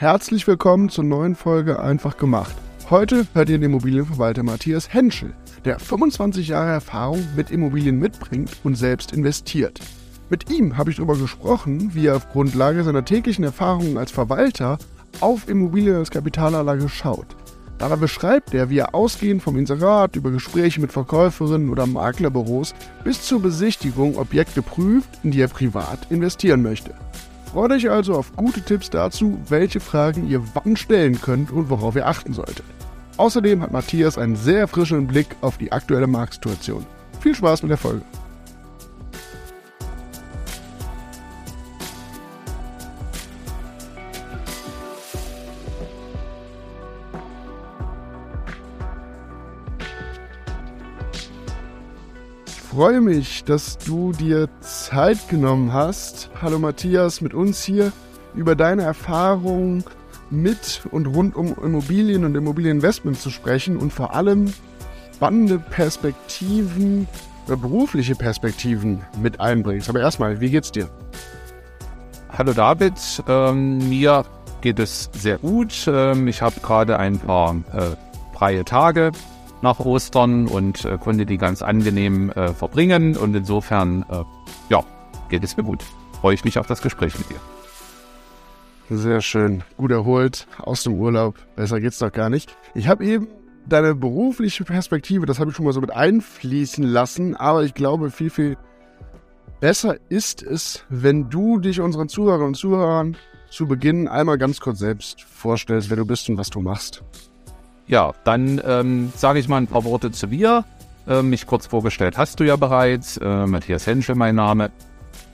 herzlich willkommen zur neuen Folge Einfach gemacht. Heute hört ihr den Immobilienverwalter Matthias Henschel, der 25 Jahre Erfahrung mit Immobilien mitbringt und selbst investiert. Mit ihm habe ich darüber gesprochen, wie er auf Grundlage seiner täglichen Erfahrungen als Verwalter auf Immobilien als Kapitalanlage schaut. Dabei beschreibt er, wie er ausgehend vom Inserat über Gespräche mit Verkäuferinnen oder Maklerbüros bis zur Besichtigung Objekte prüft, in die er privat investieren möchte. Freut euch also auf gute Tipps dazu, welche Fragen ihr wann stellen könnt und worauf ihr achten solltet. Außerdem hat Matthias einen sehr frischen Blick auf die aktuelle Marktsituation. Viel Spaß mit der Folge. Freue mich, dass du dir Zeit genommen hast. Hallo Matthias, mit uns hier über deine Erfahrungen mit und rund um Immobilien und Immobilieninvestment zu sprechen und vor allem spannende Perspektiven berufliche Perspektiven mit einbringst. Aber erstmal, wie geht's dir? Hallo David, ähm, mir geht es sehr gut. Ähm, ich habe gerade ein paar äh, freie Tage nach Ostern und äh, konnte die ganz angenehm äh, verbringen. Und insofern, äh, ja, geht es mir gut. Freue ich mich auf das Gespräch mit dir. Sehr schön. Gut erholt aus dem Urlaub. Besser geht's doch gar nicht. Ich habe eben deine berufliche Perspektive, das habe ich schon mal so mit einfließen lassen, aber ich glaube, viel, viel besser ist es, wenn du dich unseren Zuhörern und Zuhörern zu Beginn einmal ganz kurz selbst vorstellst, wer du bist und was du machst. Ja, dann ähm, sage ich mal ein paar Worte zu mir. Äh, mich kurz vorgestellt hast du ja bereits. Äh, Matthias Henschel mein Name.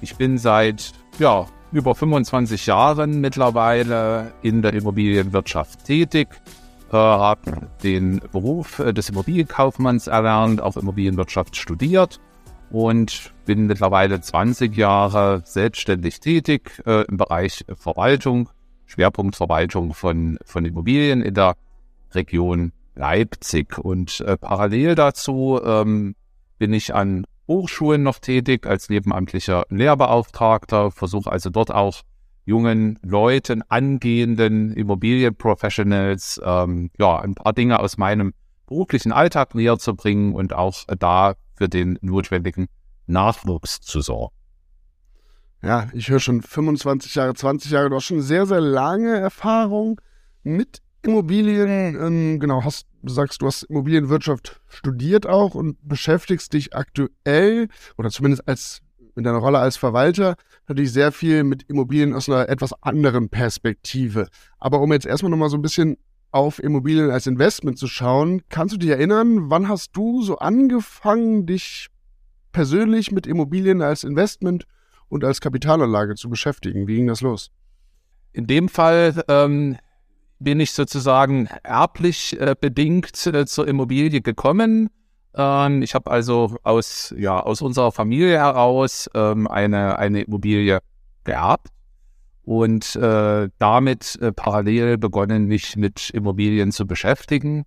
Ich bin seit ja, über 25 Jahren mittlerweile in der Immobilienwirtschaft tätig. Äh, habe den Beruf äh, des Immobilienkaufmanns erlernt, auf Immobilienwirtschaft studiert und bin mittlerweile 20 Jahre selbstständig tätig äh, im Bereich Verwaltung, Schwerpunkt Verwaltung von, von Immobilien in der Region Leipzig. Und äh, parallel dazu ähm, bin ich an Hochschulen noch tätig als nebenamtlicher Lehrbeauftragter, versuche also dort auch jungen Leuten, angehenden Immobilienprofessionals, ähm, ja, ein paar Dinge aus meinem beruflichen Alltag näher zu bringen und auch da für den notwendigen Nachwuchs zu sorgen. Ja, ich höre schon 25 Jahre, 20 Jahre, hast schon sehr, sehr lange Erfahrung mit Immobilien, ähm, genau, hast, du sagst, du hast Immobilienwirtschaft studiert auch und beschäftigst dich aktuell oder zumindest als in deiner Rolle als Verwalter natürlich sehr viel mit Immobilien aus einer etwas anderen Perspektive. Aber um jetzt erstmal nochmal so ein bisschen auf Immobilien als Investment zu schauen, kannst du dich erinnern, wann hast du so angefangen, dich persönlich mit Immobilien als Investment und als Kapitalanlage zu beschäftigen? Wie ging das los? In dem Fall ähm, bin ich sozusagen erblich äh, bedingt äh, zur Immobilie gekommen. Ähm, ich habe also aus, ja, aus unserer Familie heraus ähm, eine, eine Immobilie geerbt und äh, damit äh, parallel begonnen, mich mit Immobilien zu beschäftigen.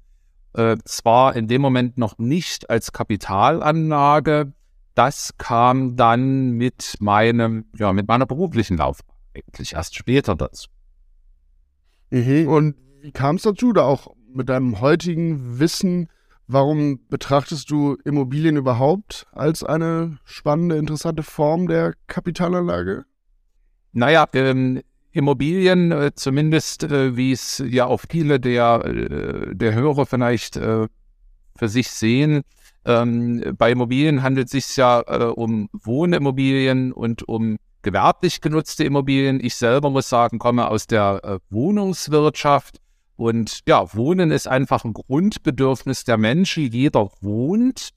Äh, zwar in dem Moment noch nicht als Kapitalanlage, das kam dann mit meinem, ja, mit meiner beruflichen Laufbahn eigentlich erst später dazu. Mhm. Und wie kam es dazu, da auch mit deinem heutigen Wissen, warum betrachtest du Immobilien überhaupt als eine spannende, interessante Form der Kapitalanlage? Naja, ähm, Immobilien, äh, zumindest äh, wie es ja auch viele der, äh, der Hörer vielleicht äh, für sich sehen, ähm, bei Immobilien handelt es sich ja äh, um Wohnimmobilien und um gewerblich genutzte Immobilien. Ich selber muss sagen, komme aus der äh, Wohnungswirtschaft. Und ja, Wohnen ist einfach ein Grundbedürfnis der Menschen. Jeder wohnt.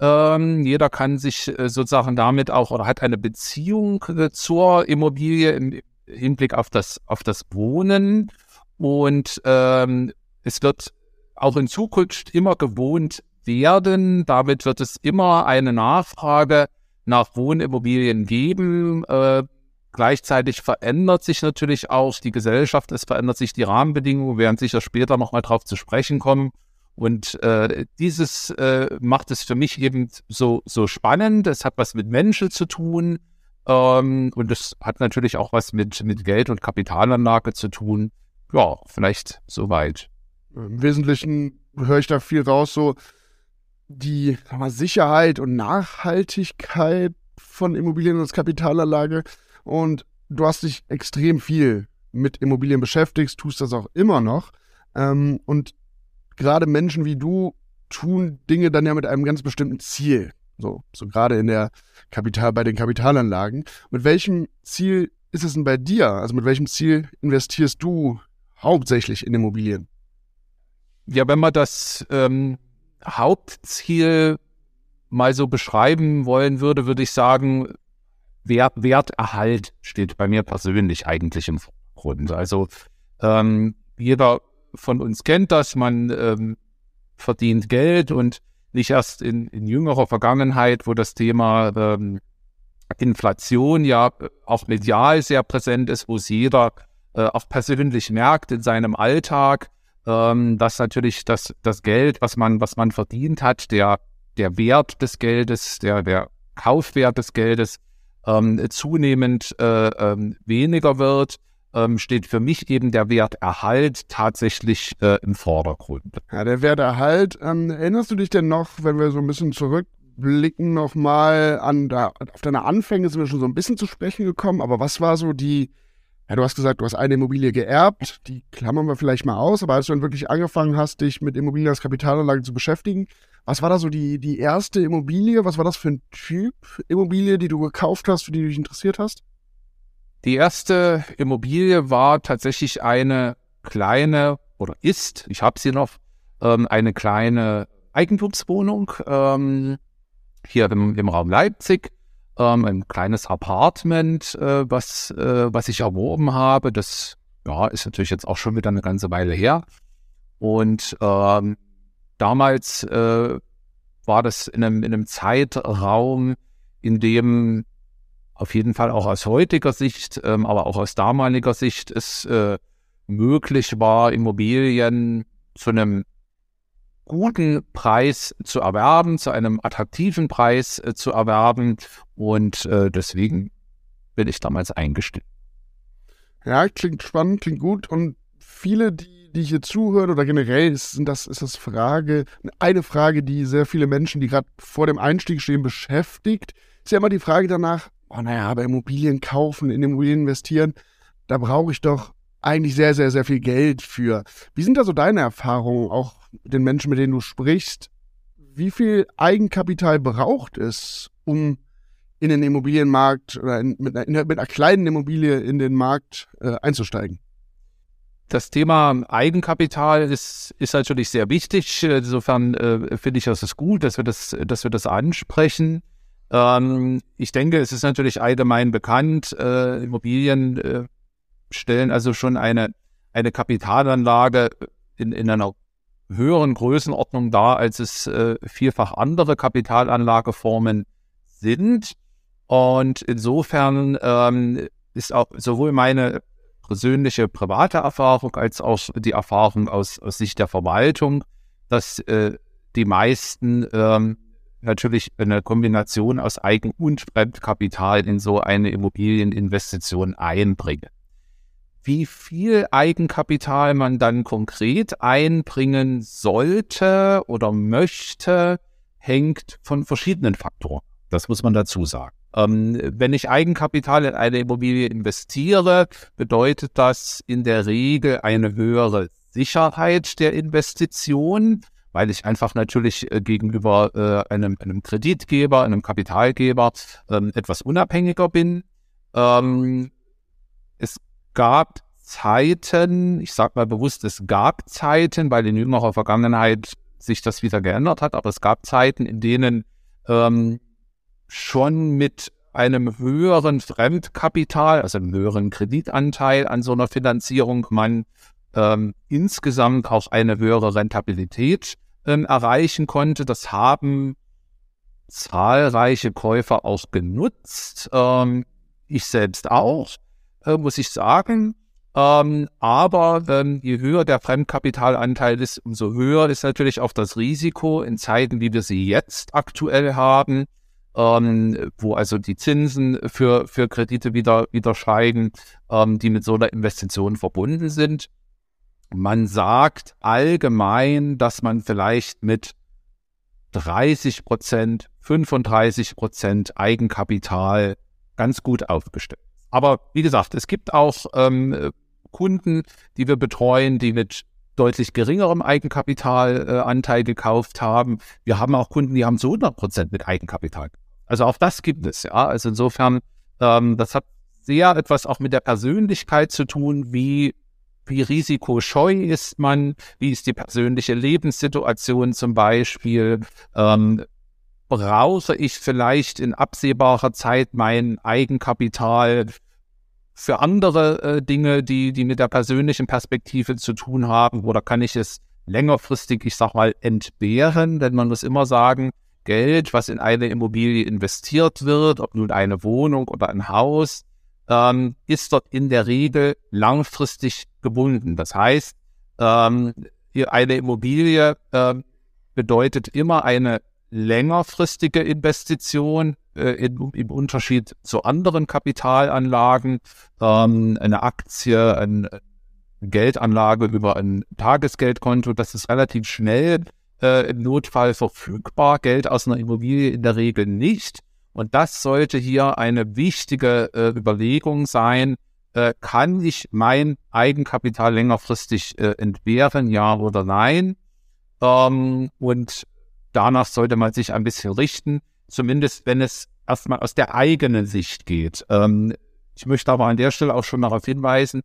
Ähm, jeder kann sich äh, sozusagen damit auch oder hat eine Beziehung äh, zur Immobilie im Hinblick auf das, auf das Wohnen. Und ähm, es wird auch in Zukunft immer gewohnt werden. Damit wird es immer eine Nachfrage nach Wohnimmobilien geben. Äh, gleichzeitig verändert sich natürlich auch die Gesellschaft, es verändert sich die Rahmenbedingungen, wir werden sicher später nochmal drauf zu sprechen kommen. Und äh, dieses äh, macht es für mich eben so, so spannend. Es hat was mit Menschen zu tun ähm, und es hat natürlich auch was mit, mit Geld und Kapitalanlage zu tun. ja, vielleicht soweit. Im Wesentlichen höre ich da viel raus, so die mal, Sicherheit und Nachhaltigkeit von Immobilien als Kapitalanlage. Und du hast dich extrem viel mit Immobilien beschäftigt, tust das auch immer noch. Ähm, und gerade Menschen wie du tun Dinge dann ja mit einem ganz bestimmten Ziel. So, so gerade in der Kapital, bei den Kapitalanlagen. Mit welchem Ziel ist es denn bei dir? Also mit welchem Ziel investierst du hauptsächlich in Immobilien? Ja, wenn man das ähm, Hauptziel mal so beschreiben wollen würde, würde ich sagen, Wert, Werterhalt steht bei mir persönlich eigentlich im Vordergrund. Also ähm, jeder von uns kennt das, man ähm, verdient Geld und nicht erst in, in jüngerer Vergangenheit, wo das Thema ähm, Inflation ja auch medial sehr präsent ist, wo es jeder äh, auch persönlich merkt in seinem Alltag, ähm, dass natürlich das, das Geld, was man, was man verdient hat, der, der Wert des Geldes, der, der Kaufwert des Geldes ähm, zunehmend äh, ähm, weniger wird ähm, steht für mich eben der Werterhalt tatsächlich äh, im Vordergrund. Ja, der Werterhalt, ähm, erinnerst du dich denn noch, wenn wir so ein bisschen zurückblicken, nochmal an, da, auf deine Anfänge sind wir schon so ein bisschen zu sprechen gekommen, aber was war so die, ja, du hast gesagt, du hast eine Immobilie geerbt, die klammern wir vielleicht mal aus, aber als du dann wirklich angefangen hast, dich mit Immobilien als Kapitalanlage zu beschäftigen, was war da so die, die erste Immobilie? Was war das für ein Typ Immobilie, die du gekauft hast, für die du dich interessiert hast? Die erste Immobilie war tatsächlich eine kleine oder ist, ich habe sie noch, ähm, eine kleine Eigentumswohnung ähm, hier im, im, Raum Leipzig. Ähm, ein kleines Apartment, äh, was, äh, was ich erworben habe. Das ja, ist natürlich jetzt auch schon wieder eine ganze Weile her. Und ähm, damals äh, war das in einem, in einem Zeitraum, in dem auf jeden Fall auch aus heutiger Sicht, ähm, aber auch aus damaliger Sicht es äh, möglich war, Immobilien zu einem guten Preis zu erwerben, zu einem attraktiven Preis äh, zu erwerben. Und äh, deswegen bin ich damals eingestiegen. Ja, klingt spannend, klingt gut. Und viele, die, die hier zuhören oder generell ist, das, ist das Frage, eine Frage, die sehr viele Menschen, die gerade vor dem Einstieg stehen, beschäftigt, ist ja immer die Frage danach, oh naja, aber Immobilien kaufen, in Immobilien investieren, da brauche ich doch eigentlich sehr, sehr, sehr viel Geld für. Wie sind da so deine Erfahrungen, auch den Menschen, mit denen du sprichst? Wie viel Eigenkapital braucht es, um in den Immobilienmarkt oder in, mit, einer, mit, einer, kleinen Immobilie in den Markt äh, einzusteigen? Das Thema Eigenkapital ist, ist natürlich sehr wichtig. Insofern äh, finde ich, es gut, dass wir das, dass wir das ansprechen. Ähm, ich denke, es ist natürlich allgemein bekannt, äh, Immobilien äh, stellen also schon eine, eine Kapitalanlage in, in einer höheren Größenordnung dar, als es äh, vielfach andere Kapitalanlageformen sind. Und insofern ähm, ist auch sowohl meine persönliche private Erfahrung als auch die Erfahrung aus, aus Sicht der Verwaltung, dass äh, die meisten ähm, natürlich eine Kombination aus Eigen- und Fremdkapital in so eine Immobilieninvestition einbringen. Wie viel Eigenkapital man dann konkret einbringen sollte oder möchte, hängt von verschiedenen Faktoren. Das muss man dazu sagen. Ähm, wenn ich Eigenkapital in eine Immobilie investiere, bedeutet das in der Regel eine höhere Sicherheit der Investition weil ich einfach natürlich äh, gegenüber äh, einem, einem Kreditgeber, einem Kapitalgeber ähm, etwas unabhängiger bin. Ähm, es gab Zeiten, ich sage mal bewusst, es gab Zeiten, weil in jüngerer Vergangenheit sich das wieder geändert hat, aber es gab Zeiten, in denen ähm, schon mit einem höheren Fremdkapital, also einem höheren Kreditanteil an so einer Finanzierung man ähm, insgesamt auch eine höhere Rentabilität ähm, erreichen konnte. Das haben zahlreiche Käufer auch genutzt. Ähm, ich selbst auch, äh, muss ich sagen. Ähm, aber ähm, je höher der Fremdkapitalanteil ist, umso höher ist natürlich auch das Risiko in Zeiten, wie wir sie jetzt aktuell haben, ähm, wo also die Zinsen für, für Kredite wieder, wieder steigen, ähm, die mit so einer Investition verbunden sind. man sagt allgemein, dass man vielleicht mit 30 Prozent, 35 Prozent Eigenkapital ganz gut aufgestellt. Aber wie gesagt, es gibt auch ähm, Kunden, die wir betreuen, die mit deutlich geringerem Eigenkapitalanteil äh, gekauft haben. Wir haben auch Kunden, die haben zu 100 Prozent mit Eigenkapital. Also auch das gibt es, ja. Also insofern, ähm, das hat sehr etwas auch mit der Persönlichkeit zu tun, wie wie risikoscheu ist man, wie ist die persönliche Lebenssituation zum Beispiel, ähm, brauche ich vielleicht in absehbarer Zeit mein Eigenkapital für andere äh, Dinge, die, die mit der persönlichen Perspektive zu tun haben, oder kann ich es längerfristig, ich sag mal, entbehren? Denn man muss immer sagen, Geld, was in eine Immobilie investiert wird, ob nun eine Wohnung oder ein Haus, ähm, ist dort in der Regel langfristig gebunden. Das heißt, ähm, eine Immobilie äh, bedeutet immer eine längerfristige Investition äh, in, im Unterschied zu anderen Kapitalanlagen. Ähm, eine Aktie, eine Geldanlage über ein Tagesgeldkonto, das ist relativ schnell äh, im Notfall verfügbar. Geld aus einer Immobilie in der Regel nicht. Und das sollte hier eine wichtige äh, Überlegung sein. Äh, kann ich mein Eigenkapital längerfristig äh, entbehren, ja oder nein? Ähm, und danach sollte man sich ein bisschen richten, zumindest wenn es erstmal aus der eigenen Sicht geht. Ähm, ich möchte aber an der Stelle auch schon darauf hinweisen,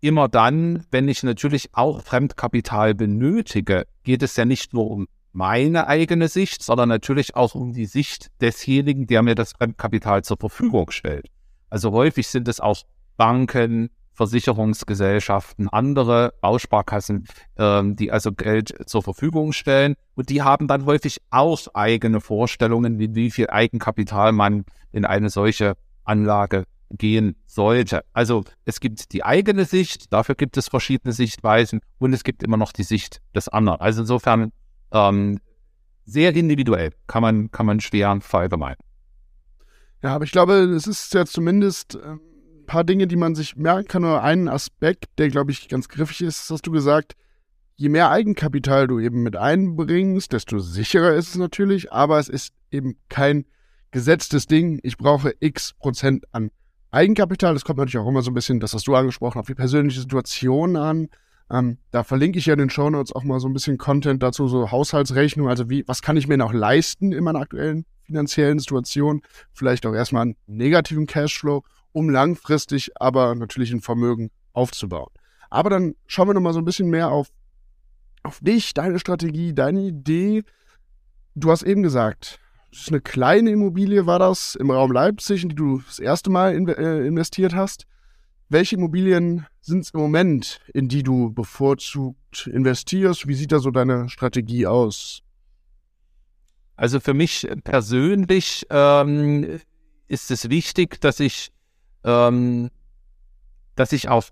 immer dann, wenn ich natürlich auch Fremdkapital benötige, geht es ja nicht nur um meine eigene Sicht, sondern natürlich auch um die Sicht desjenigen, der mir das Fremdkapital zur Verfügung stellt. Also häufig sind es auch Banken, Versicherungsgesellschaften, andere Bausparkassen, ähm, die also Geld zur Verfügung stellen. Und die haben dann häufig auch eigene Vorstellungen, wie, wie viel Eigenkapital man in eine solche Anlage gehen sollte. Also es gibt die eigene Sicht, dafür gibt es verschiedene Sichtweisen und es gibt immer noch die Sicht des anderen. Also insofern ähm, sehr individuell, kann man, kann man schwer verallgemeinern. Ja, aber ich glaube, es ist ja zumindest ähm, paar Dinge, die man sich merken kann, oder einen Aspekt, der, glaube ich, ganz griffig ist, hast du gesagt, je mehr Eigenkapital du eben mit einbringst, desto sicherer ist es natürlich, aber es ist eben kein gesetztes Ding. Ich brauche x Prozent an Eigenkapital. Das kommt natürlich auch immer so ein bisschen, das hast du angesprochen, auf die persönliche Situation an. Ähm, da verlinke ich ja in den Show Notes auch mal so ein bisschen Content dazu, so Haushaltsrechnung, also wie, was kann ich mir noch leisten in meiner aktuellen finanziellen Situation? Vielleicht auch erstmal einen negativen Cashflow, um langfristig aber natürlich ein Vermögen aufzubauen. Aber dann schauen wir noch mal so ein bisschen mehr auf, auf dich, deine Strategie, deine Idee. Du hast eben gesagt, es ist eine kleine Immobilie, war das im Raum Leipzig, in die du das erste Mal in, äh, investiert hast. Welche Immobilien sind es im Moment, in die du bevorzugt investierst? Wie sieht da so deine Strategie aus? Also für mich persönlich ähm, ist es wichtig, dass ich, ähm, dass ich auch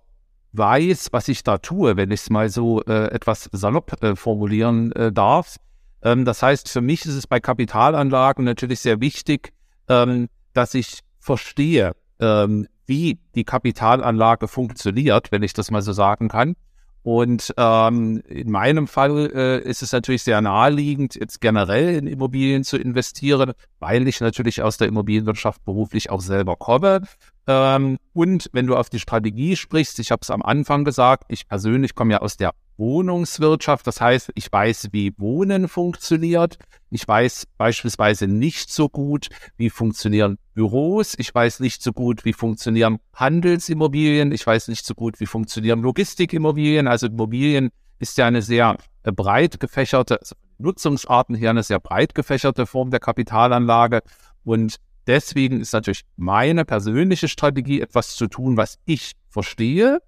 weiß, was ich da tue, wenn ich es mal so äh, etwas salopp äh, formulieren äh, darf. Ähm, das heißt, für mich ist es bei Kapitalanlagen natürlich sehr wichtig, ähm, dass ich verstehe, ähm, wie die Kapitalanlage funktioniert, wenn ich das mal so sagen kann. Und ähm, in meinem Fall äh, ist es natürlich sehr naheliegend, jetzt generell in Immobilien zu investieren, weil ich natürlich aus der Immobilienwirtschaft beruflich auch selber komme. Ähm, und wenn du auf die Strategie sprichst, ich habe es am Anfang gesagt, ich persönlich komme ja aus der Wohnungswirtschaft. Das heißt, ich weiß, wie Wohnen funktioniert. Ich weiß beispielsweise nicht so gut, wie funktionieren Büros. Ich weiß nicht so gut, wie funktionieren Handelsimmobilien. Ich weiß nicht so gut, wie funktionieren Logistikimmobilien. Also Immobilien ist ja eine sehr äh, breit gefächerte, also Nutzungsarten her eine sehr breit gefächerte Form der Kapitalanlage. Und deswegen ist natürlich meine persönliche Strategie, etwas zu tun, was ich verstehe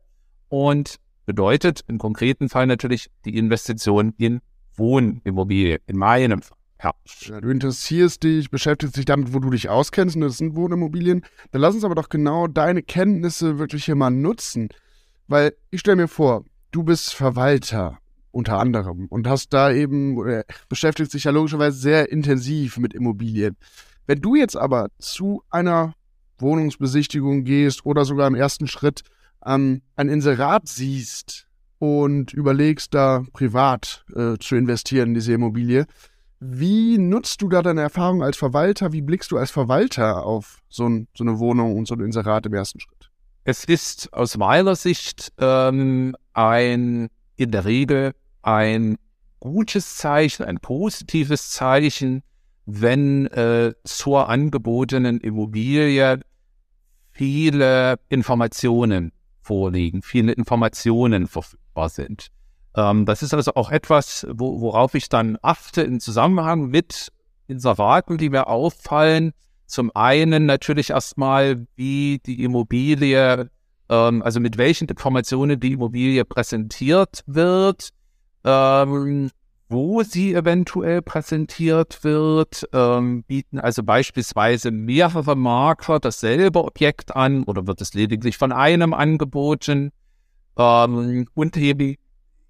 und Bedeutet im konkreten Fall natürlich die Investition in Wohnimmobilie, in meinem Fall. Ja. ja. Du interessierst dich, beschäftigst dich damit, wo du dich auskennst, und das sind Wohnimmobilien. Dann lass uns aber doch genau deine Kenntnisse wirklich hier mal nutzen. Weil ich stelle mir vor, du bist Verwalter unter anderem und hast da eben, beschäftigst dich ja logischerweise sehr intensiv mit Immobilien. Wenn du jetzt aber zu einer Wohnungsbesichtigung gehst oder sogar im ersten Schritt ähm, ein Inserat siehst, und überlegst, da privat äh, zu investieren in diese Immobilie. Wie nutzt du da deine Erfahrung als Verwalter? Wie blickst du als Verwalter auf so, ein, so eine Wohnung und so ein Inserat im ersten Schritt? Es ist aus meiner Sicht ähm, ein in der Regel ein gutes Zeichen, ein positives Zeichen, wenn äh, zur angebotenen Immobilie viele Informationen vorliegen, viele Informationen verfügbar sind. Ähm, das ist also auch etwas, wo, worauf ich dann achte im Zusammenhang mit Inseraten, die mir auffallen. Zum einen natürlich erstmal, wie die Immobilie, ähm, also mit welchen Informationen die Immobilie präsentiert wird. Ähm, wo sie eventuell präsentiert wird, ähm, bieten also beispielsweise mehrere Makler dasselbe Objekt an oder wird es lediglich von einem angeboten. Ähm, und in,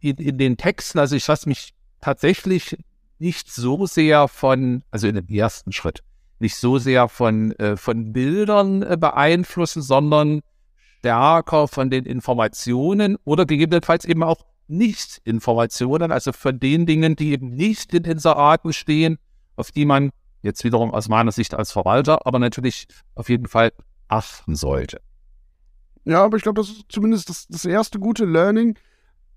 in den Texten, also ich lasse mich tatsächlich nicht so sehr von, also in dem ersten Schritt, nicht so sehr von, äh, von Bildern äh, beeinflussen, sondern stärker von den Informationen oder gegebenenfalls eben auch nicht-Informationen, also von den Dingen, die eben nicht in Inseraten stehen, auf die man jetzt wiederum aus meiner Sicht als Verwalter, aber natürlich auf jeden Fall achten sollte. Ja, aber ich glaube, das ist zumindest das, das erste gute Learning,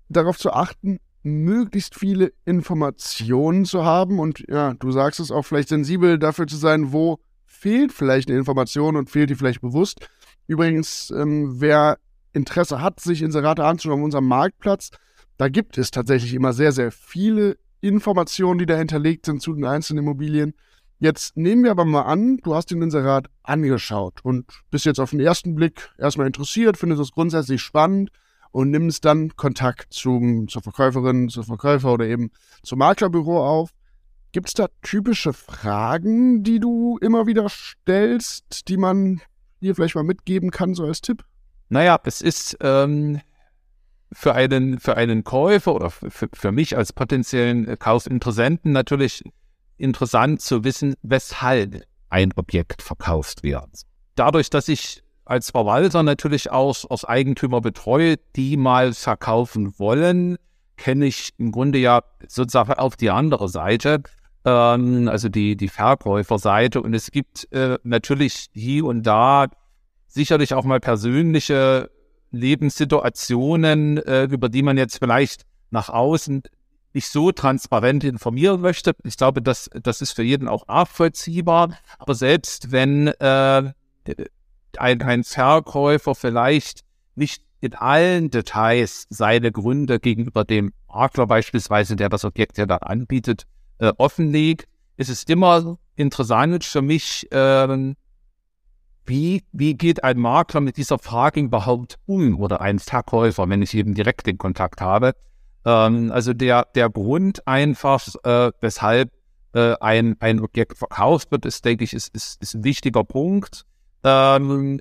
darauf zu achten, möglichst viele Informationen zu haben und ja, du sagst es auch vielleicht sensibel dafür zu sein, wo fehlt vielleicht eine Information und fehlt die vielleicht bewusst. Übrigens, ähm, wer Interesse hat, sich Inserate anzuschauen auf unserem Marktplatz, da gibt es tatsächlich immer sehr, sehr viele Informationen, die da hinterlegt sind zu den einzelnen Immobilien. Jetzt nehmen wir aber mal an, du hast den Inserat angeschaut und bist jetzt auf den ersten Blick erstmal interessiert, findest es grundsätzlich spannend und nimmst dann Kontakt zum, zur Verkäuferin, zum Verkäufer oder eben zum Maklerbüro auf. Gibt es da typische Fragen, die du immer wieder stellst, die man dir vielleicht mal mitgeben kann, so als Tipp? Naja, es ist ähm, für einen, für einen Käufer oder für, für mich als potenziellen Kaufinteressenten natürlich interessant zu wissen, weshalb ein Objekt verkauft wird. Dadurch, dass ich als Verwalter natürlich auch, auch Eigentümer betreue, die mal verkaufen wollen, kenne ich im Grunde ja sozusagen auf die andere Seite, ähm, also die, die Verkäuferseite. Und es gibt äh, natürlich hier und da sicherlich auch mal persönliche Lebenssituationen, äh, über die man jetzt vielleicht nach außen nicht so transparent informieren möchte. Ich glaube, das, das ist für jeden auch nachvollziehbar. Aber selbst wenn äh, ein, ein Verkäufer vielleicht nicht in allen Details seine Gründe gegenüber dem Makler beispielsweise, der das Objekt ja dann anbietet, äh, offenlegt, ist es immer interessant für mich, äh, wie, wie geht ein Makler mit dieser Frage überhaupt um oder ein Verkäufer, wenn ich eben direkt den Kontakt habe? Ähm, also der, der Grund einfach, äh, weshalb äh, ein, ein Objekt verkauft wird, ist, denke ich, ist, ist, ist ein wichtiger Punkt. Ähm,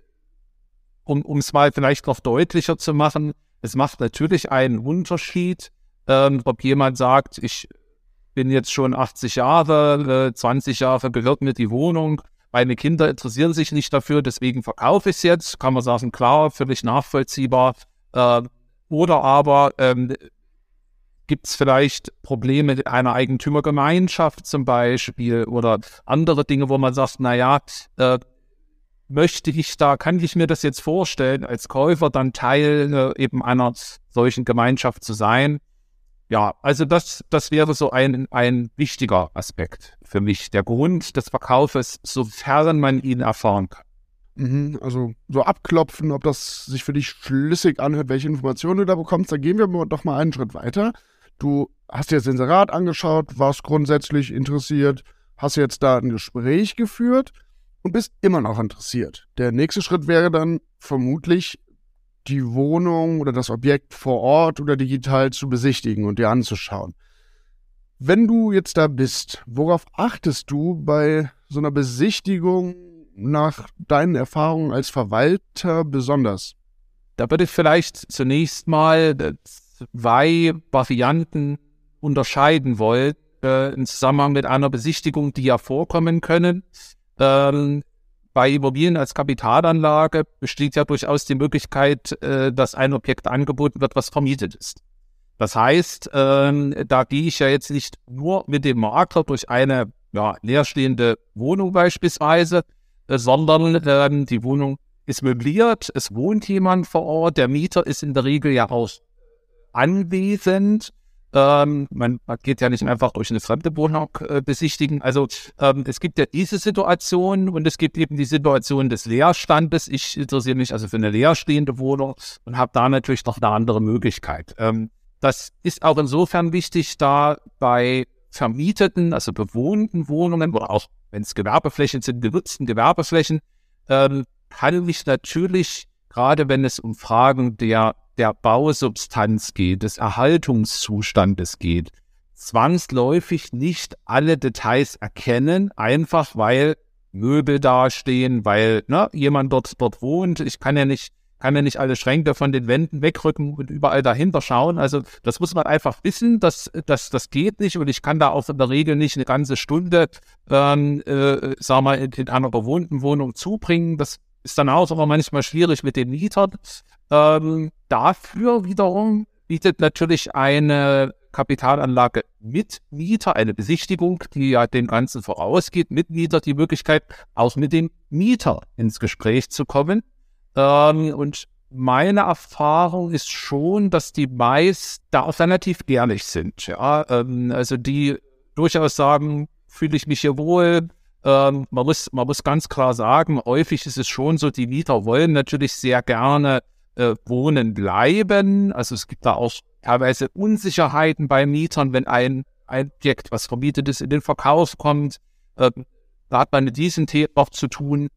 um es mal vielleicht noch deutlicher zu machen, es macht natürlich einen Unterschied, ähm, ob jemand sagt, ich bin jetzt schon 80 Jahre, äh, 20 Jahre gehört mir die Wohnung meine Kinder interessieren sich nicht dafür, deswegen verkaufe ich es jetzt. Kann man sagen, klar, völlig nachvollziehbar. Äh, oder aber ähm, gibt es vielleicht Probleme in einer Eigentümergemeinschaft zum Beispiel oder andere Dinge, wo man sagt, naja, äh, möchte ich da, kann ich mir das jetzt vorstellen, als Käufer dann Teil äh, eben einer solchen Gemeinschaft zu sein? Ja, also das, das wäre so ein, ein wichtiger Aspekt für mich. Der Grund des Verkaufes, sofern man ihn erfahren kann. Mhm, also so abklopfen, ob das sich für dich schlüssig anhört, welche Informationen du da bekommst. Da gehen wir doch mal einen Schritt weiter. Du hast dir das Inserat angeschaut, warst grundsätzlich interessiert, hast jetzt da ein Gespräch geführt und bist immer noch interessiert. Der nächste Schritt wäre dann vermutlich, die Wohnung oder das Objekt vor Ort oder digital zu besichtigen und dir anzuschauen. Wenn du jetzt da bist, worauf achtest du bei so einer Besichtigung nach deinen Erfahrungen als Verwalter besonders? Da würde ich vielleicht zunächst mal zwei Varianten unterscheiden wollen äh, im Zusammenhang mit einer Besichtigung, die ja vorkommen können. Ähm, bei Immobilien als Kapitalanlage besteht ja durchaus die Möglichkeit, äh, dass ein Objekt angeboten wird, was vermietet ist. Das heißt, ähm, da gehe ich ja jetzt nicht nur mit dem Makler durch eine ja, leerstehende Wohnung beispielsweise, äh, sondern ähm, die Wohnung ist möbliert, es wohnt jemand vor Ort, der Mieter ist in der Regel ja auch anwesend ähm, man, geht ja nicht einfach durch eine fremde Wohnung äh, besichtigen. Also ähm, es gibt ja diese Situation und es gibt eben die Situation des Leerstandes. Ich interessiere mich also für eine leerstehende Wohnung und habe da natürlich noch eine andere Möglichkeit. Ähm, das ist auch insofern wichtig, da bei vermieteten, also bewohnten Wohnungen oder auch wenn es Gewerbeflächen sind, genutzten Gewerbeflächen, ähm, kann mich natürlich, gerade wenn es um Fragen der der Bausubstanz geht, des Erhaltungszustandes geht, zwangsläufig nicht alle Details erkennen, einfach weil Möbel dastehen, weil ne, jemand dort, dort wohnt. Ich kann ja nicht, kann ja nicht alle Schränke von den Wänden wegrücken und überall dahinter schauen. Also das muss man einfach wissen, dass, dass das geht nicht und ich kann da auch in der Regel nicht eine ganze Stunde, ähm, äh, sag mal, in, in einer bewohnten Wohnung zubringen. Das ist dann auch aber manchmal schwierig mit den Mietern. Ähm, dafür wiederum bietet natürlich eine Kapitalanlage mit Mieter, eine Besichtigung, die ja dem Ganzen vorausgeht, mit Mieter die Möglichkeit, auch mit dem Mieter ins Gespräch zu kommen. Ähm, und meine Erfahrung ist schon, dass die meist da auch relativ ehrlich sind. Ja, ähm, also die durchaus sagen, fühle ich mich hier wohl, ähm, man, muss, man muss ganz klar sagen, häufig ist es schon so, die Mieter wollen natürlich sehr gerne äh, wohnen bleiben. Also es gibt da auch teilweise Unsicherheiten bei Mietern, wenn ein, ein Objekt, was vermietet ist, in den Verkauf kommt. Äh, da hat man mit diesen Themen noch zu tun.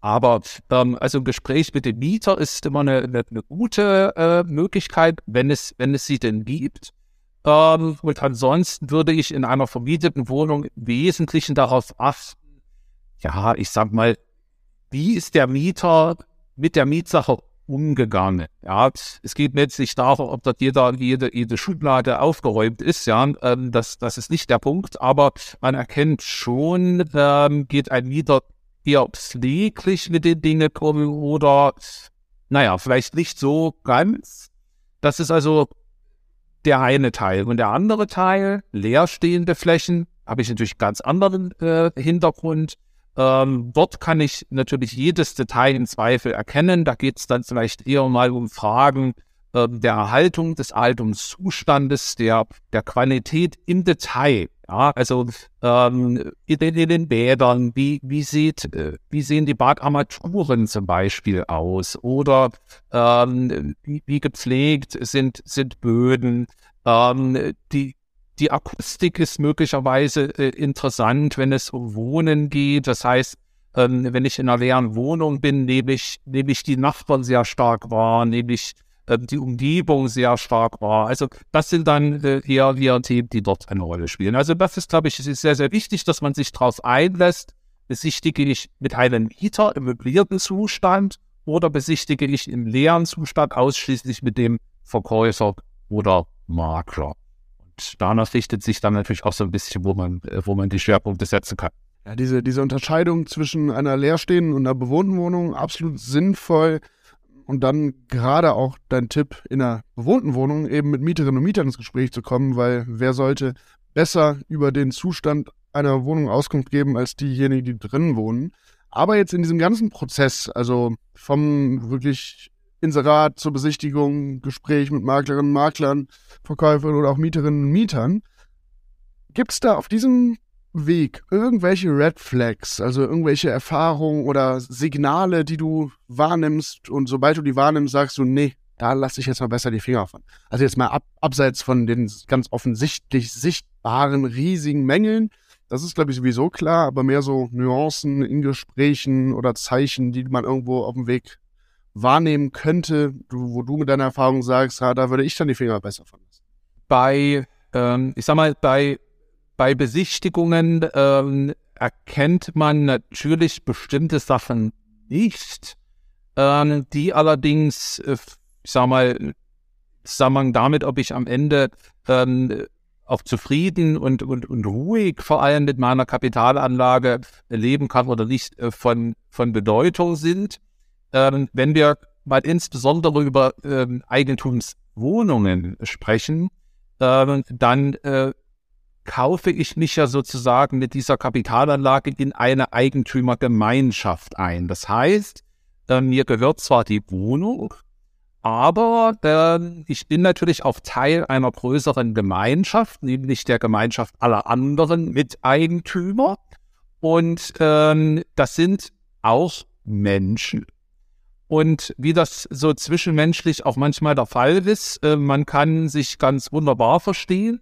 Aber ähm, also ein Gespräch mit dem Mieter ist immer eine, eine, eine gute äh, Möglichkeit, wenn es, wenn es sie denn gibt. Ähm, und ansonsten würde ich in einer vermieteten Wohnung im Wesentlichen darauf achten, ja, ich sag mal, wie ist der Mieter mit der Mietsache umgegangen? Ja, es geht letztlich darum, ob dort jeder, jede, jede Schublade aufgeräumt ist, ja, ähm, das, das ist nicht der Punkt, aber man erkennt schon, ähm, geht ein Mieter eher pfleglich mit den Dingen um oder, naja, vielleicht nicht so ganz. Das ist also der eine Teil. Und der andere Teil, leerstehende Flächen, habe ich natürlich ganz anderen äh, Hintergrund. Ähm, dort kann ich natürlich jedes Detail im Zweifel erkennen. Da geht es dann vielleicht eher mal um Fragen äh, der Erhaltung, des Alterungszustandes, der, der Qualität im Detail. Ja, also ähm, in, den, in den Bädern, wie, wie, sieht, äh, wie sehen die Badarmaturen zum Beispiel aus? Oder ähm, wie, wie gepflegt sind, sind Böden? Ähm, die, die Akustik ist möglicherweise äh, interessant, wenn es um Wohnen geht. Das heißt, ähm, wenn ich in einer leeren Wohnung bin, nehme ich, nehme ich die Nachbarn sehr stark wahr, nehme ich äh, die Umgebung sehr stark war. Also das sind dann äh, eher, eher Themen, die dort eine Rolle spielen. Also das ist, glaube ich, ist sehr, sehr wichtig, dass man sich darauf einlässt. Besichtige ich mit einem Mieter im möblierten Zustand oder besichtige ich im leeren Zustand ausschließlich mit dem Verkäufer oder Makler. Und danach richtet sich dann natürlich auch so ein bisschen, wo man, äh, wo man die Schwerpunkte setzen kann. Ja, diese, diese Unterscheidung zwischen einer leerstehenden und einer bewohnten Wohnung absolut sinnvoll und dann gerade auch dein Tipp, in einer bewohnten Wohnung eben mit Mieterinnen und Mietern ins Gespräch zu kommen, weil wer sollte besser über den Zustand einer Wohnung Auskunft geben als diejenigen, die drin wohnen. Aber jetzt in diesem ganzen Prozess, also vom wirklich Inserat zur Besichtigung, Gespräch mit Maklerinnen Maklern, Verkäufern oder auch Mieterinnen und Mietern, gibt es da auf diesem Weg irgendwelche Red Flags, also irgendwelche Erfahrungen oder Signale, die du wahrnimmst und sobald du die wahrnimmst, sagst du, nee, da lasse ich jetzt mal besser die Finger von. Also jetzt mal ab, abseits von den ganz offensichtlich sichtbaren riesigen Mängeln, das ist glaube ich sowieso klar, aber mehr so Nuancen in Gesprächen oder Zeichen, die man irgendwo auf dem Weg wahrnehmen könnte, wo du mit deiner Erfahrung sagst, ja, da würde ich dann die Finger besser von lassen. Bei, ähm, ich sag mal, bei bei Besichtigungen ähm, erkennt man natürlich bestimmte Sachen nicht, ähm, die allerdings, äh, ich sag mal, Zusammenhang damit, ob ich am Ende ähm, auch zufrieden und, und, und ruhig vor allem mit meiner Kapitalanlage leben kann oder nicht, äh, von, von Bedeutung sind. Ähm, wenn wir mal insbesondere über ähm, Eigentums Wohnungen sprechen, äh, dann äh, kaufe ich mich ja sozusagen mit dieser Kapitalanlage in eine Eigentümergemeinschaft ein. Das heißt, äh, mir gehört zwar die Wohnung, aber äh, ich bin natürlich auch Teil einer größeren Gemeinschaft, nämlich der Gemeinschaft aller anderen Miteigentümer. Und ähm, das sind auch Menschen. Und wie das so zwischenmenschlich auch manchmal der Fall ist, äh, man kann sich ganz wunderbar verstehen.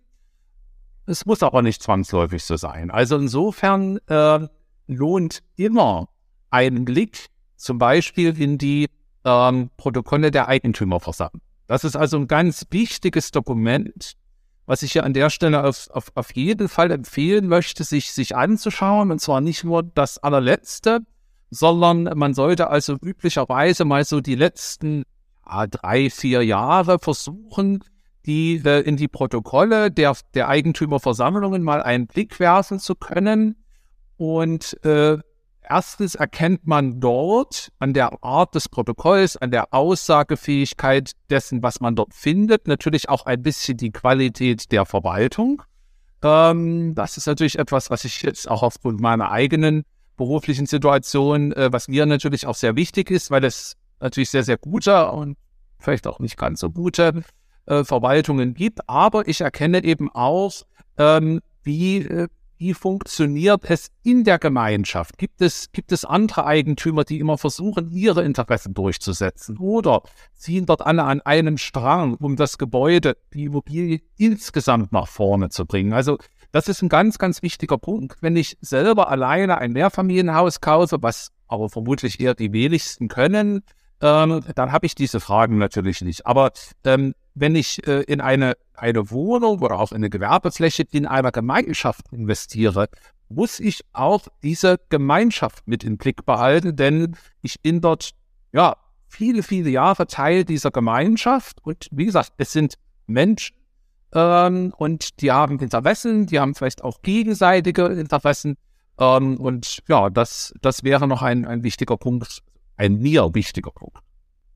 Es muss aber nicht zwangsläufig so sein. Also insofern äh, lohnt immer ein Blick zum Beispiel in die ähm, Protokolle der Eigentümerversammlung. Das ist also ein ganz wichtiges Dokument, was ich ja an der Stelle auf, auf, auf jeden Fall empfehlen möchte, sich, sich anzuschauen. Und zwar nicht nur das allerletzte, sondern man sollte also üblicherweise mal so die letzten ja, drei, vier Jahre versuchen, die äh, in die Protokolle der, der Eigentümerversammlungen mal einen Blick werfen zu können. Und äh, erstens erkennt man dort an der Art des Protokolls, an der Aussagefähigkeit dessen, was man dort findet, natürlich auch ein bisschen die Qualität der Verwaltung. Ähm, das ist natürlich etwas, was ich jetzt auch aufgrund meiner eigenen beruflichen Situation, äh, was mir natürlich auch sehr wichtig ist, weil es natürlich sehr, sehr gute und vielleicht auch nicht ganz so gute äh, Verwaltungen gibt. Aber ich erkenne eben auch, ähm, wie, äh, wie funktioniert es in der Gemeinschaft? Gibt es, gibt es andere Eigentümer, die immer versuchen, ihre Interessen durchzusetzen? Oder ziehen dort alle an einem Strang, um das Gebäude, die Immobilie insgesamt nach vorne zu bringen? Also das ist ein ganz, ganz wichtiger Punkt. Wenn ich selber alleine ein Mehrfamilienhaus kaufe, was aber vermutlich eher die wenigsten können, ähm, dann habe ich diese Fragen natürlich nicht. Aber ähm, wenn ich äh, in eine, eine Wohnung oder auch in eine Gewerbefläche in einer Gemeinschaft investiere, muss ich auch diese Gemeinschaft mit im Blick behalten, denn ich bin dort ja viele, viele Jahre Teil dieser Gemeinschaft und wie gesagt, es sind Menschen, ähm, und die haben Interessen, die haben vielleicht auch gegenseitige Interessen. Ähm, und ja, das, das wäre noch ein, ein wichtiger Punkt, ein mir wichtiger Punkt.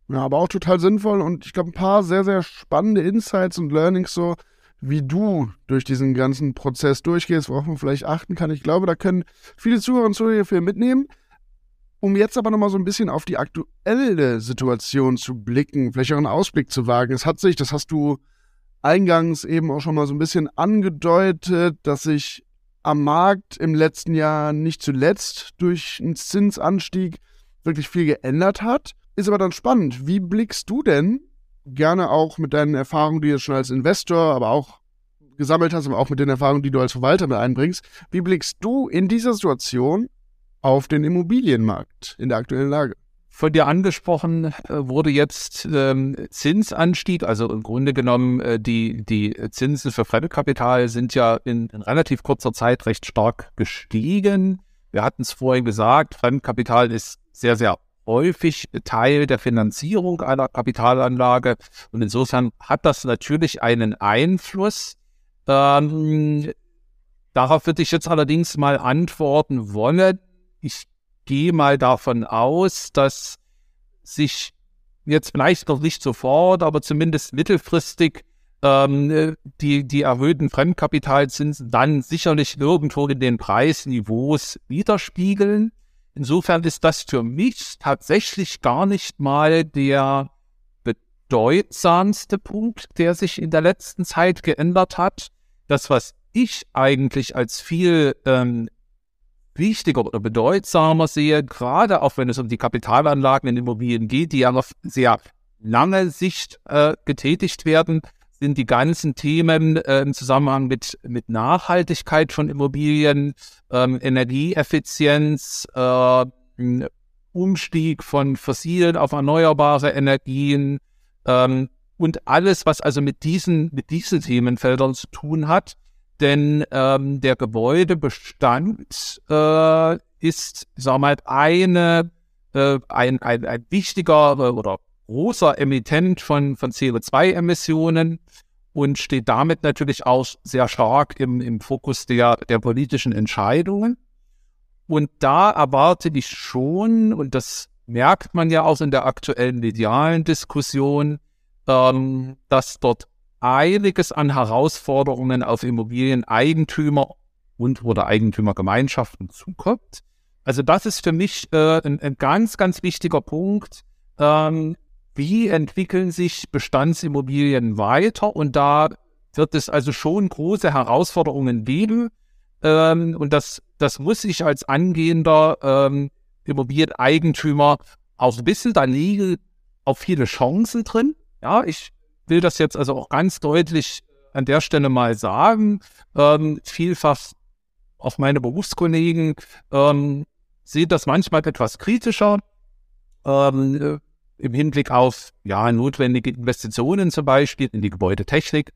Ja, aber auch total sinnvoll und ich glaube, ein paar sehr, sehr spannende Insights und Learnings so, wie du durch diesen ganzen Prozess durchgehst, worauf man vielleicht achten kann. Ich glaube, da können viele Zuhörer und Zuhörer viel mitnehmen. Um jetzt aber nochmal so ein bisschen auf die aktuelle Situation zu blicken, vielleicht auch einen Ausblick zu wagen. Es hat sich, das hast du eingangs eben auch schon mal so ein bisschen angedeutet, dass sich am Markt im letzten Jahr nicht zuletzt durch einen Zinsanstieg wirklich viel geändert hat. Ist aber dann spannend. Wie blickst du denn gerne auch mit deinen Erfahrungen, die du schon als Investor, aber auch gesammelt hast, aber auch mit den Erfahrungen, die du als Verwalter mit einbringst, wie blickst du in dieser Situation auf den Immobilienmarkt in der aktuellen Lage? von dir angesprochen äh, wurde jetzt ähm, Zinsanstieg, also im Grunde genommen äh, die, die Zinsen für Fremdkapital sind ja in, in relativ kurzer Zeit recht stark gestiegen. Wir hatten es vorhin gesagt, Fremdkapital ist sehr, sehr häufig Teil der Finanzierung einer Kapitalanlage und insofern hat das natürlich einen Einfluss. Ähm, darauf würde ich jetzt allerdings mal antworten wollen. Ich gehe mal davon aus, dass sich jetzt vielleicht noch nicht sofort, aber zumindest mittelfristig ähm, die, die erhöhten Fremdkapitalzinsen dann sicherlich irgendwo in den Preisniveaus widerspiegeln. Insofern ist das für mich tatsächlich gar nicht mal der bedeutsamste Punkt, der sich in der letzten Zeit geändert hat. Das, was ich eigentlich als viel ähm, wichtiger oder bedeutsamer sehe, gerade auch wenn es um die Kapitalanlagen in Immobilien geht, die ja auf sehr lange Sicht äh, getätigt werden, sind die ganzen Themen äh, im Zusammenhang mit, mit Nachhaltigkeit von Immobilien, ähm, Energieeffizienz, äh, Umstieg von fossilen auf erneuerbare Energien ähm, und alles, was also mit diesen, mit diesen Themenfeldern zu tun hat, denn ähm, der Gebäudebestand äh, ist, sagen wir mal, eine, äh, ein, ein, ein wichtiger äh, oder großer Emittent von, von CO2-Emissionen und steht damit natürlich auch sehr stark im, im Fokus der, der politischen Entscheidungen. Und da erwarte ich schon, und das merkt man ja auch in der aktuellen medialen Diskussion, ähm, dass dort einiges an Herausforderungen auf Immobilieneigentümer und oder Eigentümergemeinschaften zukommt. Also das ist für mich äh, ein, ein, ganz, ganz wichtiger Punkt. Ähm, wie entwickeln sich Bestandsimmobilien weiter? Und da wird es also schon große Herausforderungen geben. Ähm, und das, das muss ich als angehender ähm, Immobilieneigentümer auch wissen. Da liegen auch viele Chancen drin. Ja, ich will das jetzt also auch ganz deutlich an der Stelle mal sagen. Ähm, vielfach auch meine Berufskollegen ähm, sehen das manchmal etwas kritischer ähm, äh, im Hinblick auf ja notwendige Investitionen zum Beispiel in die Gebäudetechnik.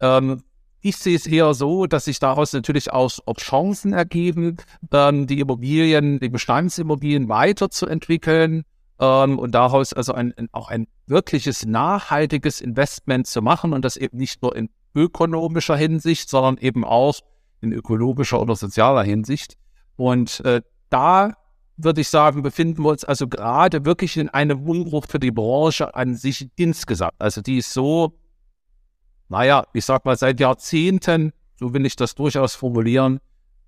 Ähm, ich sehe es eher so, dass sich daraus natürlich auch, Chancen ergeben, ähm, die Immobilien, die Bestandsimmobilien weiterzuentwickeln ähm, und daraus also ein, ein, auch ein wirkliches nachhaltiges Investment zu machen und das eben nicht nur in ökonomischer Hinsicht, sondern eben auch in ökologischer oder sozialer Hinsicht. Und äh, da würde ich sagen, befinden wir uns also gerade wirklich in einem Umbruch für die Branche an sich insgesamt. Also die ist so, naja, ich sag mal, seit Jahrzehnten, so will ich das durchaus formulieren,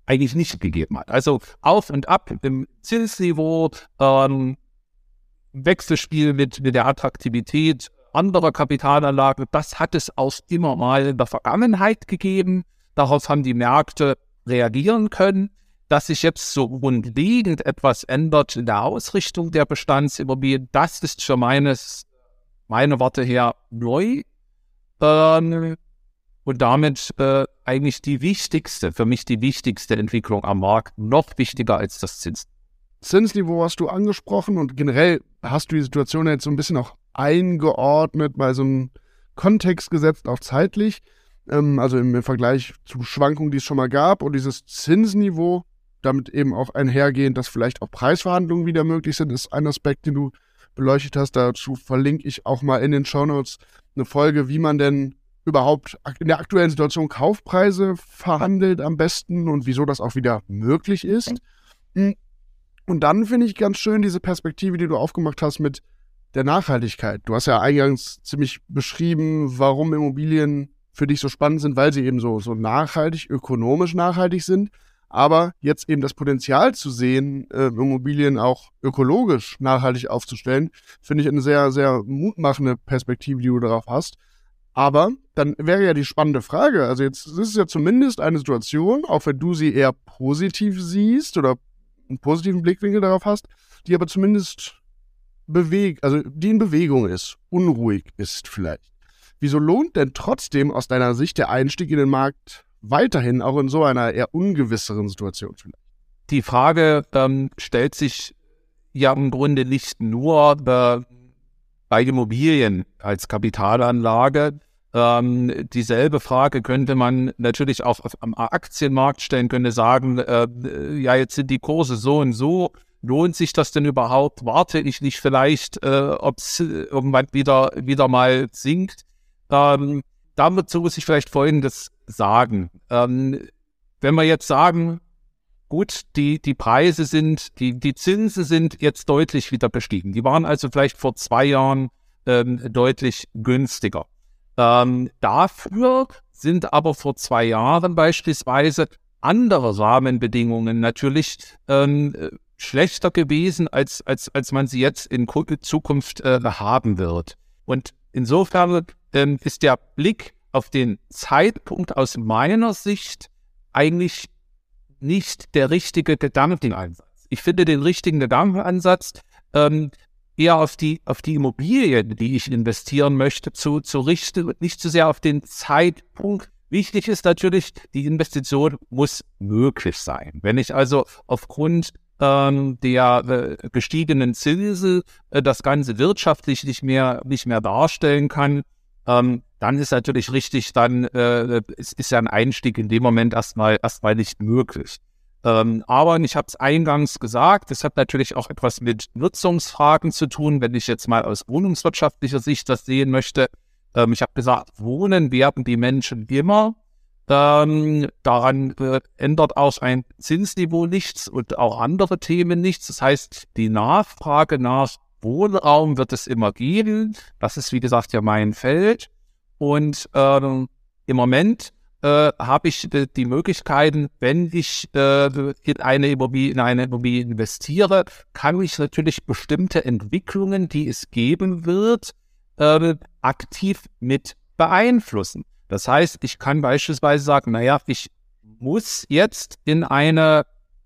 eigentlich nicht gegeben hat. Also auf und ab im Zinsniveau, ähm, Wechselspiel mit, mit der Attraktivität anderer Kapitalanlagen, das hat es auch immer mal in der Vergangenheit gegeben. Darauf haben die Märkte reagieren können. Dass sich jetzt so grundlegend etwas ändert in der Ausrichtung der Bestandsimmobilien, das ist für meines, meine Worte her neu. Ähm, und damit äh, eigentlich die wichtigste, für mich die wichtigste Entwicklung am Markt, noch wichtiger als das Zins. Zinsniveau hast du angesprochen und generell hast du die Situation jetzt so ein bisschen auch eingeordnet, bei so einem Kontext gesetzt, auch zeitlich. Ähm, also im Vergleich zu Schwankungen, die es schon mal gab und dieses Zinsniveau, damit eben auch einhergehend, dass vielleicht auch Preisverhandlungen wieder möglich sind, ist ein Aspekt, den du beleuchtet hast. Dazu verlinke ich auch mal in den Shownotes eine Folge, wie man denn überhaupt in der aktuellen Situation Kaufpreise verhandelt am besten und wieso das auch wieder möglich ist. Hm. Und dann finde ich ganz schön diese Perspektive, die du aufgemacht hast mit der Nachhaltigkeit. Du hast ja eingangs ziemlich beschrieben, warum Immobilien für dich so spannend sind, weil sie eben so, so nachhaltig, ökonomisch nachhaltig sind. Aber jetzt eben das Potenzial zu sehen, äh, Immobilien auch ökologisch nachhaltig aufzustellen, finde ich eine sehr, sehr mutmachende Perspektive, die du darauf hast. Aber dann wäre ja die spannende Frage, also jetzt ist es ja zumindest eine Situation, auch wenn du sie eher positiv siehst oder einen positiven Blickwinkel darauf hast, die aber zumindest bewegt, also die in Bewegung ist, unruhig ist vielleicht. Wieso lohnt denn trotzdem aus deiner Sicht der Einstieg in den Markt weiterhin auch in so einer eher ungewisseren Situation vielleicht? Die Frage ähm, stellt sich ja im Grunde nicht nur äh, bei Immobilien als Kapitalanlage. Ähm, dieselbe Frage könnte man natürlich auch am Aktienmarkt stellen, könnte sagen, äh, ja, jetzt sind die Kurse so und so. Lohnt sich das denn überhaupt? Warte ich nicht vielleicht, äh, ob es irgendwann wieder, wieder mal sinkt? Ähm, dazu muss ich vielleicht Folgendes sagen. Ähm, wenn wir jetzt sagen, gut, die, die Preise sind, die, die Zinsen sind jetzt deutlich wieder gestiegen. Die waren also vielleicht vor zwei Jahren ähm, deutlich günstiger. Ähm, dafür sind aber vor zwei Jahren beispielsweise andere Rahmenbedingungen natürlich ähm, schlechter gewesen, als, als, als man sie jetzt in Zukunft äh, haben wird. Und insofern ähm, ist der Blick auf den Zeitpunkt aus meiner Sicht eigentlich nicht der richtige Gedankenansatz. Ich finde den richtigen Gedankenansatz ähm, eher auf die, auf die Immobilie, die ich investieren möchte, zu, zu richten und nicht zu sehr auf den Zeitpunkt. Wichtig ist natürlich, die Investition muss möglich sein. Wenn ich also aufgrund ähm, der äh, gestiegenen Zinsen äh, das Ganze wirtschaftlich nicht mehr, nicht mehr darstellen kann, ähm, dann ist natürlich richtig, dann äh, ist, ist ja ein Einstieg in dem Moment erstmal erstmal nicht möglich. Ähm, aber ich habe es eingangs gesagt, das hat natürlich auch etwas mit Nutzungsfragen zu tun, wenn ich jetzt mal aus wohnungswirtschaftlicher Sicht das sehen möchte. Ähm, ich habe gesagt, wohnen werden die Menschen immer. Ähm, daran äh, ändert auch ein Zinsniveau nichts und auch andere Themen nichts. Das heißt, die Nachfrage nach Wohnraum wird es immer geben. Das ist, wie gesagt, ja mein Feld. Und ähm, im Moment äh, habe ich äh, die Möglichkeiten, wenn ich äh, in, eine Immobilie, in eine Immobilie investiere, kann ich natürlich bestimmte Entwicklungen, die es geben wird, äh, aktiv mit beeinflussen. Das heißt, ich kann beispielsweise sagen, naja, ich muss jetzt in eine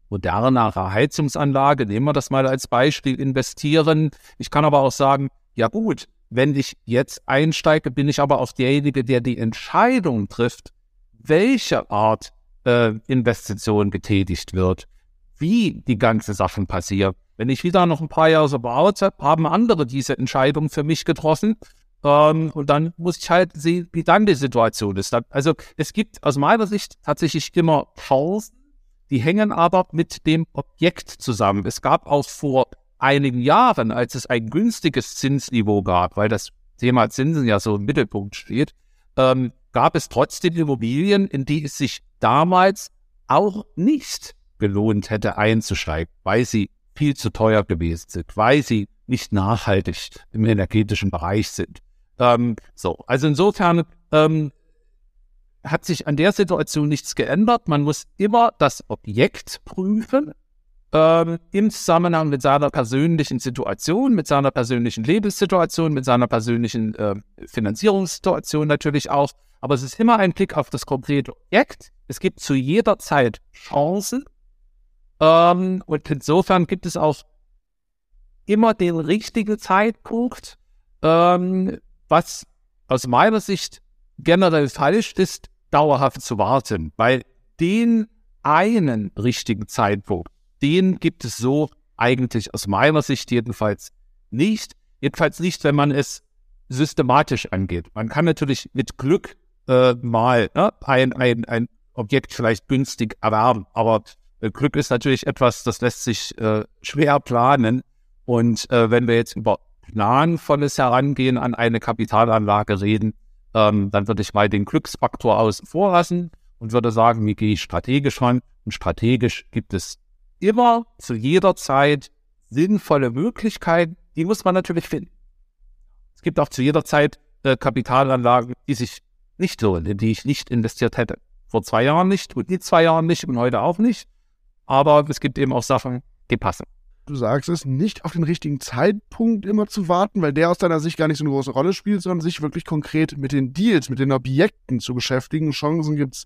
modernere Heizungsanlage, nehmen wir das mal als Beispiel, investieren. Ich kann aber auch sagen, ja gut, wenn ich jetzt einsteige, bin ich aber auch derjenige, der die Entscheidung trifft, welche Art äh, Investition getätigt wird, wie die ganze Sachen passieren. Wenn ich wieder noch ein paar Jahre so brauche, haben andere diese Entscheidung für mich getroffen. Ähm, und dann muss ich halt sehen, wie dann die Situation ist. Also es gibt aus meiner Sicht tatsächlich immer Chancen, die hängen aber mit dem Objekt zusammen. Es gab auch vor einigen Jahren, als es ein günstiges Zinsniveau gab, weil das Thema Zinsen ja so im Mittelpunkt steht, ähm, gab es trotzdem Immobilien, in die es sich damals auch nicht gelohnt hätte einzusteigen, weil sie viel zu teuer gewesen sind, weil sie nicht nachhaltig im energetischen Bereich sind. Ähm, so, also insofern ähm, hat sich an der Situation nichts geändert. Man muss immer das Objekt prüfen ähm, im Zusammenhang mit seiner persönlichen Situation, mit seiner persönlichen Lebenssituation, mit seiner persönlichen äh, Finanzierungssituation natürlich auch. Aber es ist immer ein Blick auf das konkrete Objekt. Es gibt zu jeder Zeit Chancen. Ähm, und insofern gibt es auch immer den richtigen Zeitpunkt, ähm, was aus meiner Sicht generell falsch ist, dauerhaft zu warten, weil den einen richtigen Zeitpunkt, den gibt es so eigentlich aus meiner Sicht jedenfalls nicht. Jedenfalls nicht, wenn man es systematisch angeht. Man kann natürlich mit Glück äh, mal ne, ein, ein, ein Objekt vielleicht günstig erwerben, aber äh, Glück ist natürlich etwas, das lässt sich äh, schwer planen. Und äh, wenn wir jetzt über planvolles Herangehen an eine Kapitalanlage reden, ähm, dann würde ich mal den Glücksfaktor außen vor lassen und würde sagen, wie gehe ich strategisch ran? Und strategisch gibt es immer zu jeder Zeit sinnvolle Möglichkeiten, die muss man natürlich finden. Es gibt auch zu jeder Zeit äh, Kapitalanlagen, die sich nicht lohnen, in die ich nicht investiert hätte. Vor zwei Jahren nicht und in zwei Jahren nicht und heute auch nicht. Aber es gibt eben auch Sachen, die passen du sagst es, nicht auf den richtigen Zeitpunkt immer zu warten, weil der aus deiner Sicht gar nicht so eine große Rolle spielt, sondern sich wirklich konkret mit den Deals, mit den Objekten zu beschäftigen. Chancen gibt es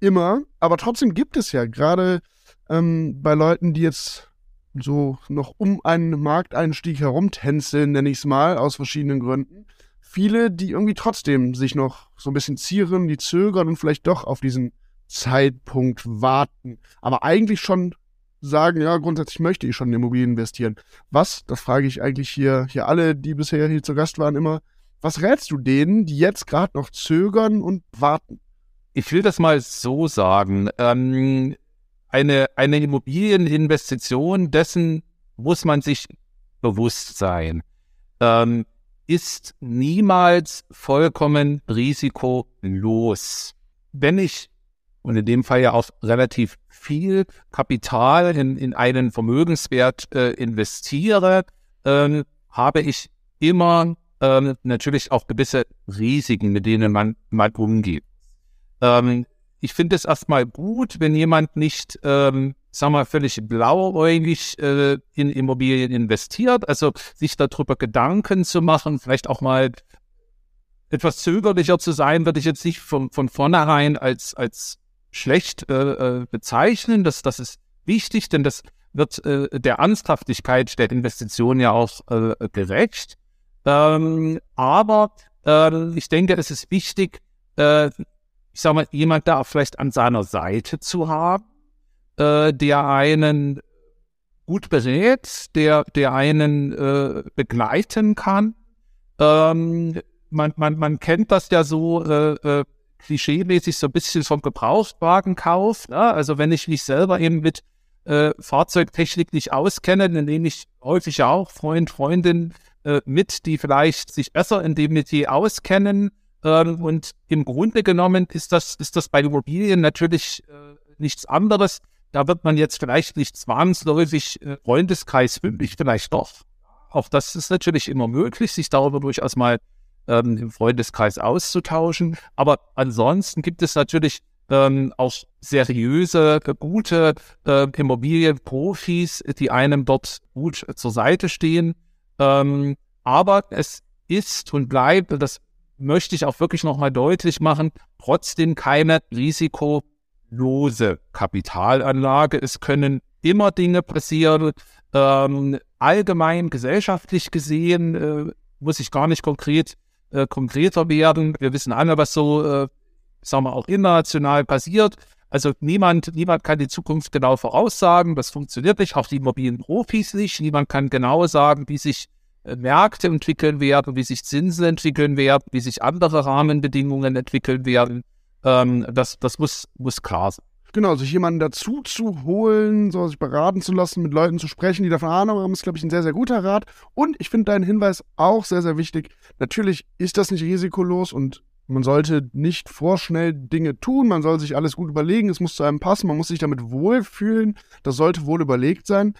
immer, aber trotzdem gibt es ja gerade ähm, bei Leuten, die jetzt so noch um einen Markteinstieg herumtänzeln, nenne ich es mal, aus verschiedenen Gründen, viele, die irgendwie trotzdem sich noch so ein bisschen zieren, die zögern und vielleicht doch auf diesen Zeitpunkt warten, aber eigentlich schon sagen, ja, grundsätzlich möchte ich schon in Immobilien investieren. Was, das frage ich eigentlich hier, hier alle, die bisher hier zu Gast waren, immer, was rätst du denen, die jetzt gerade noch zögern und warten? Ich will das mal so sagen. Ähm, eine, eine Immobilieninvestition, dessen muss man sich bewusst sein, ähm, ist niemals vollkommen risikolos. Wenn ich und in dem Fall ja auch relativ viel Kapital in, in einen Vermögenswert äh, investiere, ähm, habe ich immer ähm, natürlich auch gewisse Risiken, mit denen man mal umgeht. Ähm, ich finde es erstmal gut, wenn jemand nicht, ähm, sagen wir, völlig blauäugig äh, in Immobilien investiert, also sich darüber Gedanken zu machen, vielleicht auch mal etwas zögerlicher zu sein, würde ich jetzt nicht von, von vornherein als, als schlecht äh, äh, bezeichnen. Das, das ist wichtig, denn das wird äh, der Ernsthaftigkeit der Investition ja auch äh, gerecht. Ähm, aber äh, ich denke, es ist wichtig, äh, ich sage mal, jemand da vielleicht an seiner Seite zu haben, äh, der einen gut berät, der, der einen äh, begleiten kann. Ähm, man, man, man kennt das ja so, äh, äh, klischeemäßig so ein bisschen vom Gebrauchtwagenkauf. Ne? Also wenn ich mich selber eben mit äh, Fahrzeugtechnik nicht auskenne, dann nehme ich häufig ja auch Freund, Freundin äh, mit, die vielleicht sich besser in dem Metier auskennen. Ähm, und im Grunde genommen ist das, ist das bei Immobilien natürlich äh, nichts anderes. Da wird man jetzt vielleicht nicht zwangsläufig äh, Freundeskreis fündig, vielleicht doch. auch das ist natürlich immer möglich, sich darüber durchaus mal ähm, im Freundeskreis auszutauschen. Aber ansonsten gibt es natürlich ähm, auch seriöse, gute äh, Immobilienprofis, die einem dort gut zur Seite stehen. Ähm, aber es ist und bleibt, das möchte ich auch wirklich nochmal deutlich machen, trotzdem keine risikolose Kapitalanlage. Es können immer Dinge passieren. Ähm, allgemein gesellschaftlich gesehen äh, muss ich gar nicht konkret äh, konkreter werden. Wir wissen alle, was so, äh, sagen wir auch international passiert. Also niemand, niemand kann die Zukunft genau voraussagen. Das funktioniert nicht. Auch die Immobilienprofis nicht. Niemand kann genau sagen, wie sich äh, Märkte entwickeln werden, wie sich Zinsen entwickeln werden, wie sich andere Rahmenbedingungen entwickeln werden. Ähm, das das muss, muss klar sein. Genau, sich jemanden dazu zu holen, so sich beraten zu lassen, mit Leuten zu sprechen, die davon Ahnung haben, ist, glaube ich, ein sehr, sehr guter Rat. Und ich finde deinen Hinweis auch sehr, sehr wichtig. Natürlich ist das nicht risikolos und man sollte nicht vorschnell Dinge tun, man soll sich alles gut überlegen, es muss zu einem passen, man muss sich damit wohlfühlen, das sollte wohl überlegt sein.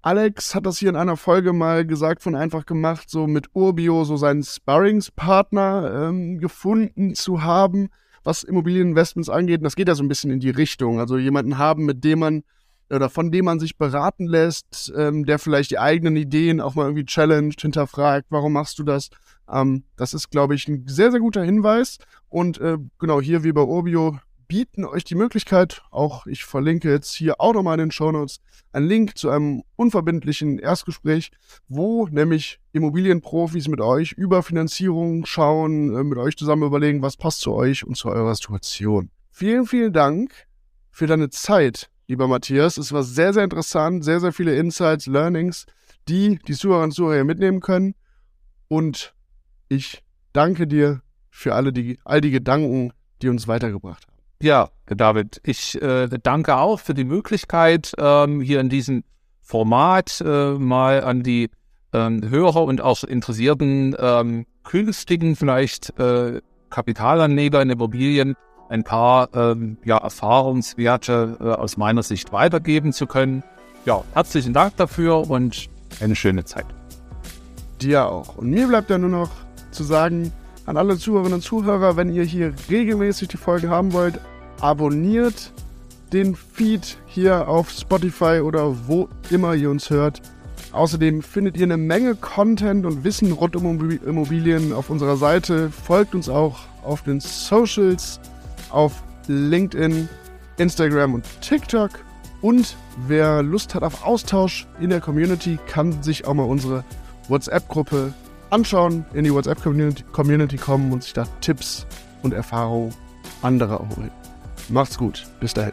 Alex hat das hier in einer Folge mal gesagt von einfach gemacht, so mit Urbio so seinen Sparringspartner ähm, gefunden zu haben was Immobilieninvestments angeht. Und das geht ja so ein bisschen in die Richtung. Also jemanden haben, mit dem man oder von dem man sich beraten lässt, ähm, der vielleicht die eigenen Ideen auch mal irgendwie challenged, hinterfragt, warum machst du das? Ähm, das ist, glaube ich, ein sehr, sehr guter Hinweis. Und äh, genau hier wie bei Urbio bieten euch die Möglichkeit, auch ich verlinke jetzt hier auch nochmal in den Show Notes, einen Link zu einem unverbindlichen Erstgespräch, wo nämlich Immobilienprofis mit euch über Finanzierung schauen, äh, mit euch zusammen überlegen, was passt zu euch und zu eurer Situation. Vielen, vielen Dank für deine Zeit, lieber Matthias. Es war sehr, sehr interessant, sehr, sehr viele Insights, Learnings, die die Zuhörer und Zuhörer mitnehmen können. Und ich danke dir für alle die, all die Gedanken, die uns weitergebracht haben. Ja, David, ich äh, danke auch für die Möglichkeit, ähm, hier in diesem Format äh, mal an die ähm, Hörer und auch interessierten ähm, künftigen vielleicht äh, Kapitalanleger in Immobilien ein paar ähm, ja, Erfahrungswerte äh, aus meiner Sicht weitergeben zu können. Ja, herzlichen Dank dafür und eine schöne Zeit. Dir auch. Und mir bleibt ja nur noch zu sagen, an alle Zuhörerinnen und Zuhörer, wenn ihr hier regelmäßig die Folgen haben wollt, abonniert den Feed hier auf Spotify oder wo immer ihr uns hört. Außerdem findet ihr eine Menge Content und Wissen rund um Immobilien auf unserer Seite. Folgt uns auch auf den Socials, auf LinkedIn, Instagram und TikTok. Und wer Lust hat auf Austausch in der Community, kann sich auch mal unsere WhatsApp-Gruppe anschauen, in die WhatsApp-Community kommen und sich da Tipps und Erfahrungen anderer holen. Macht's gut. Bis dahin.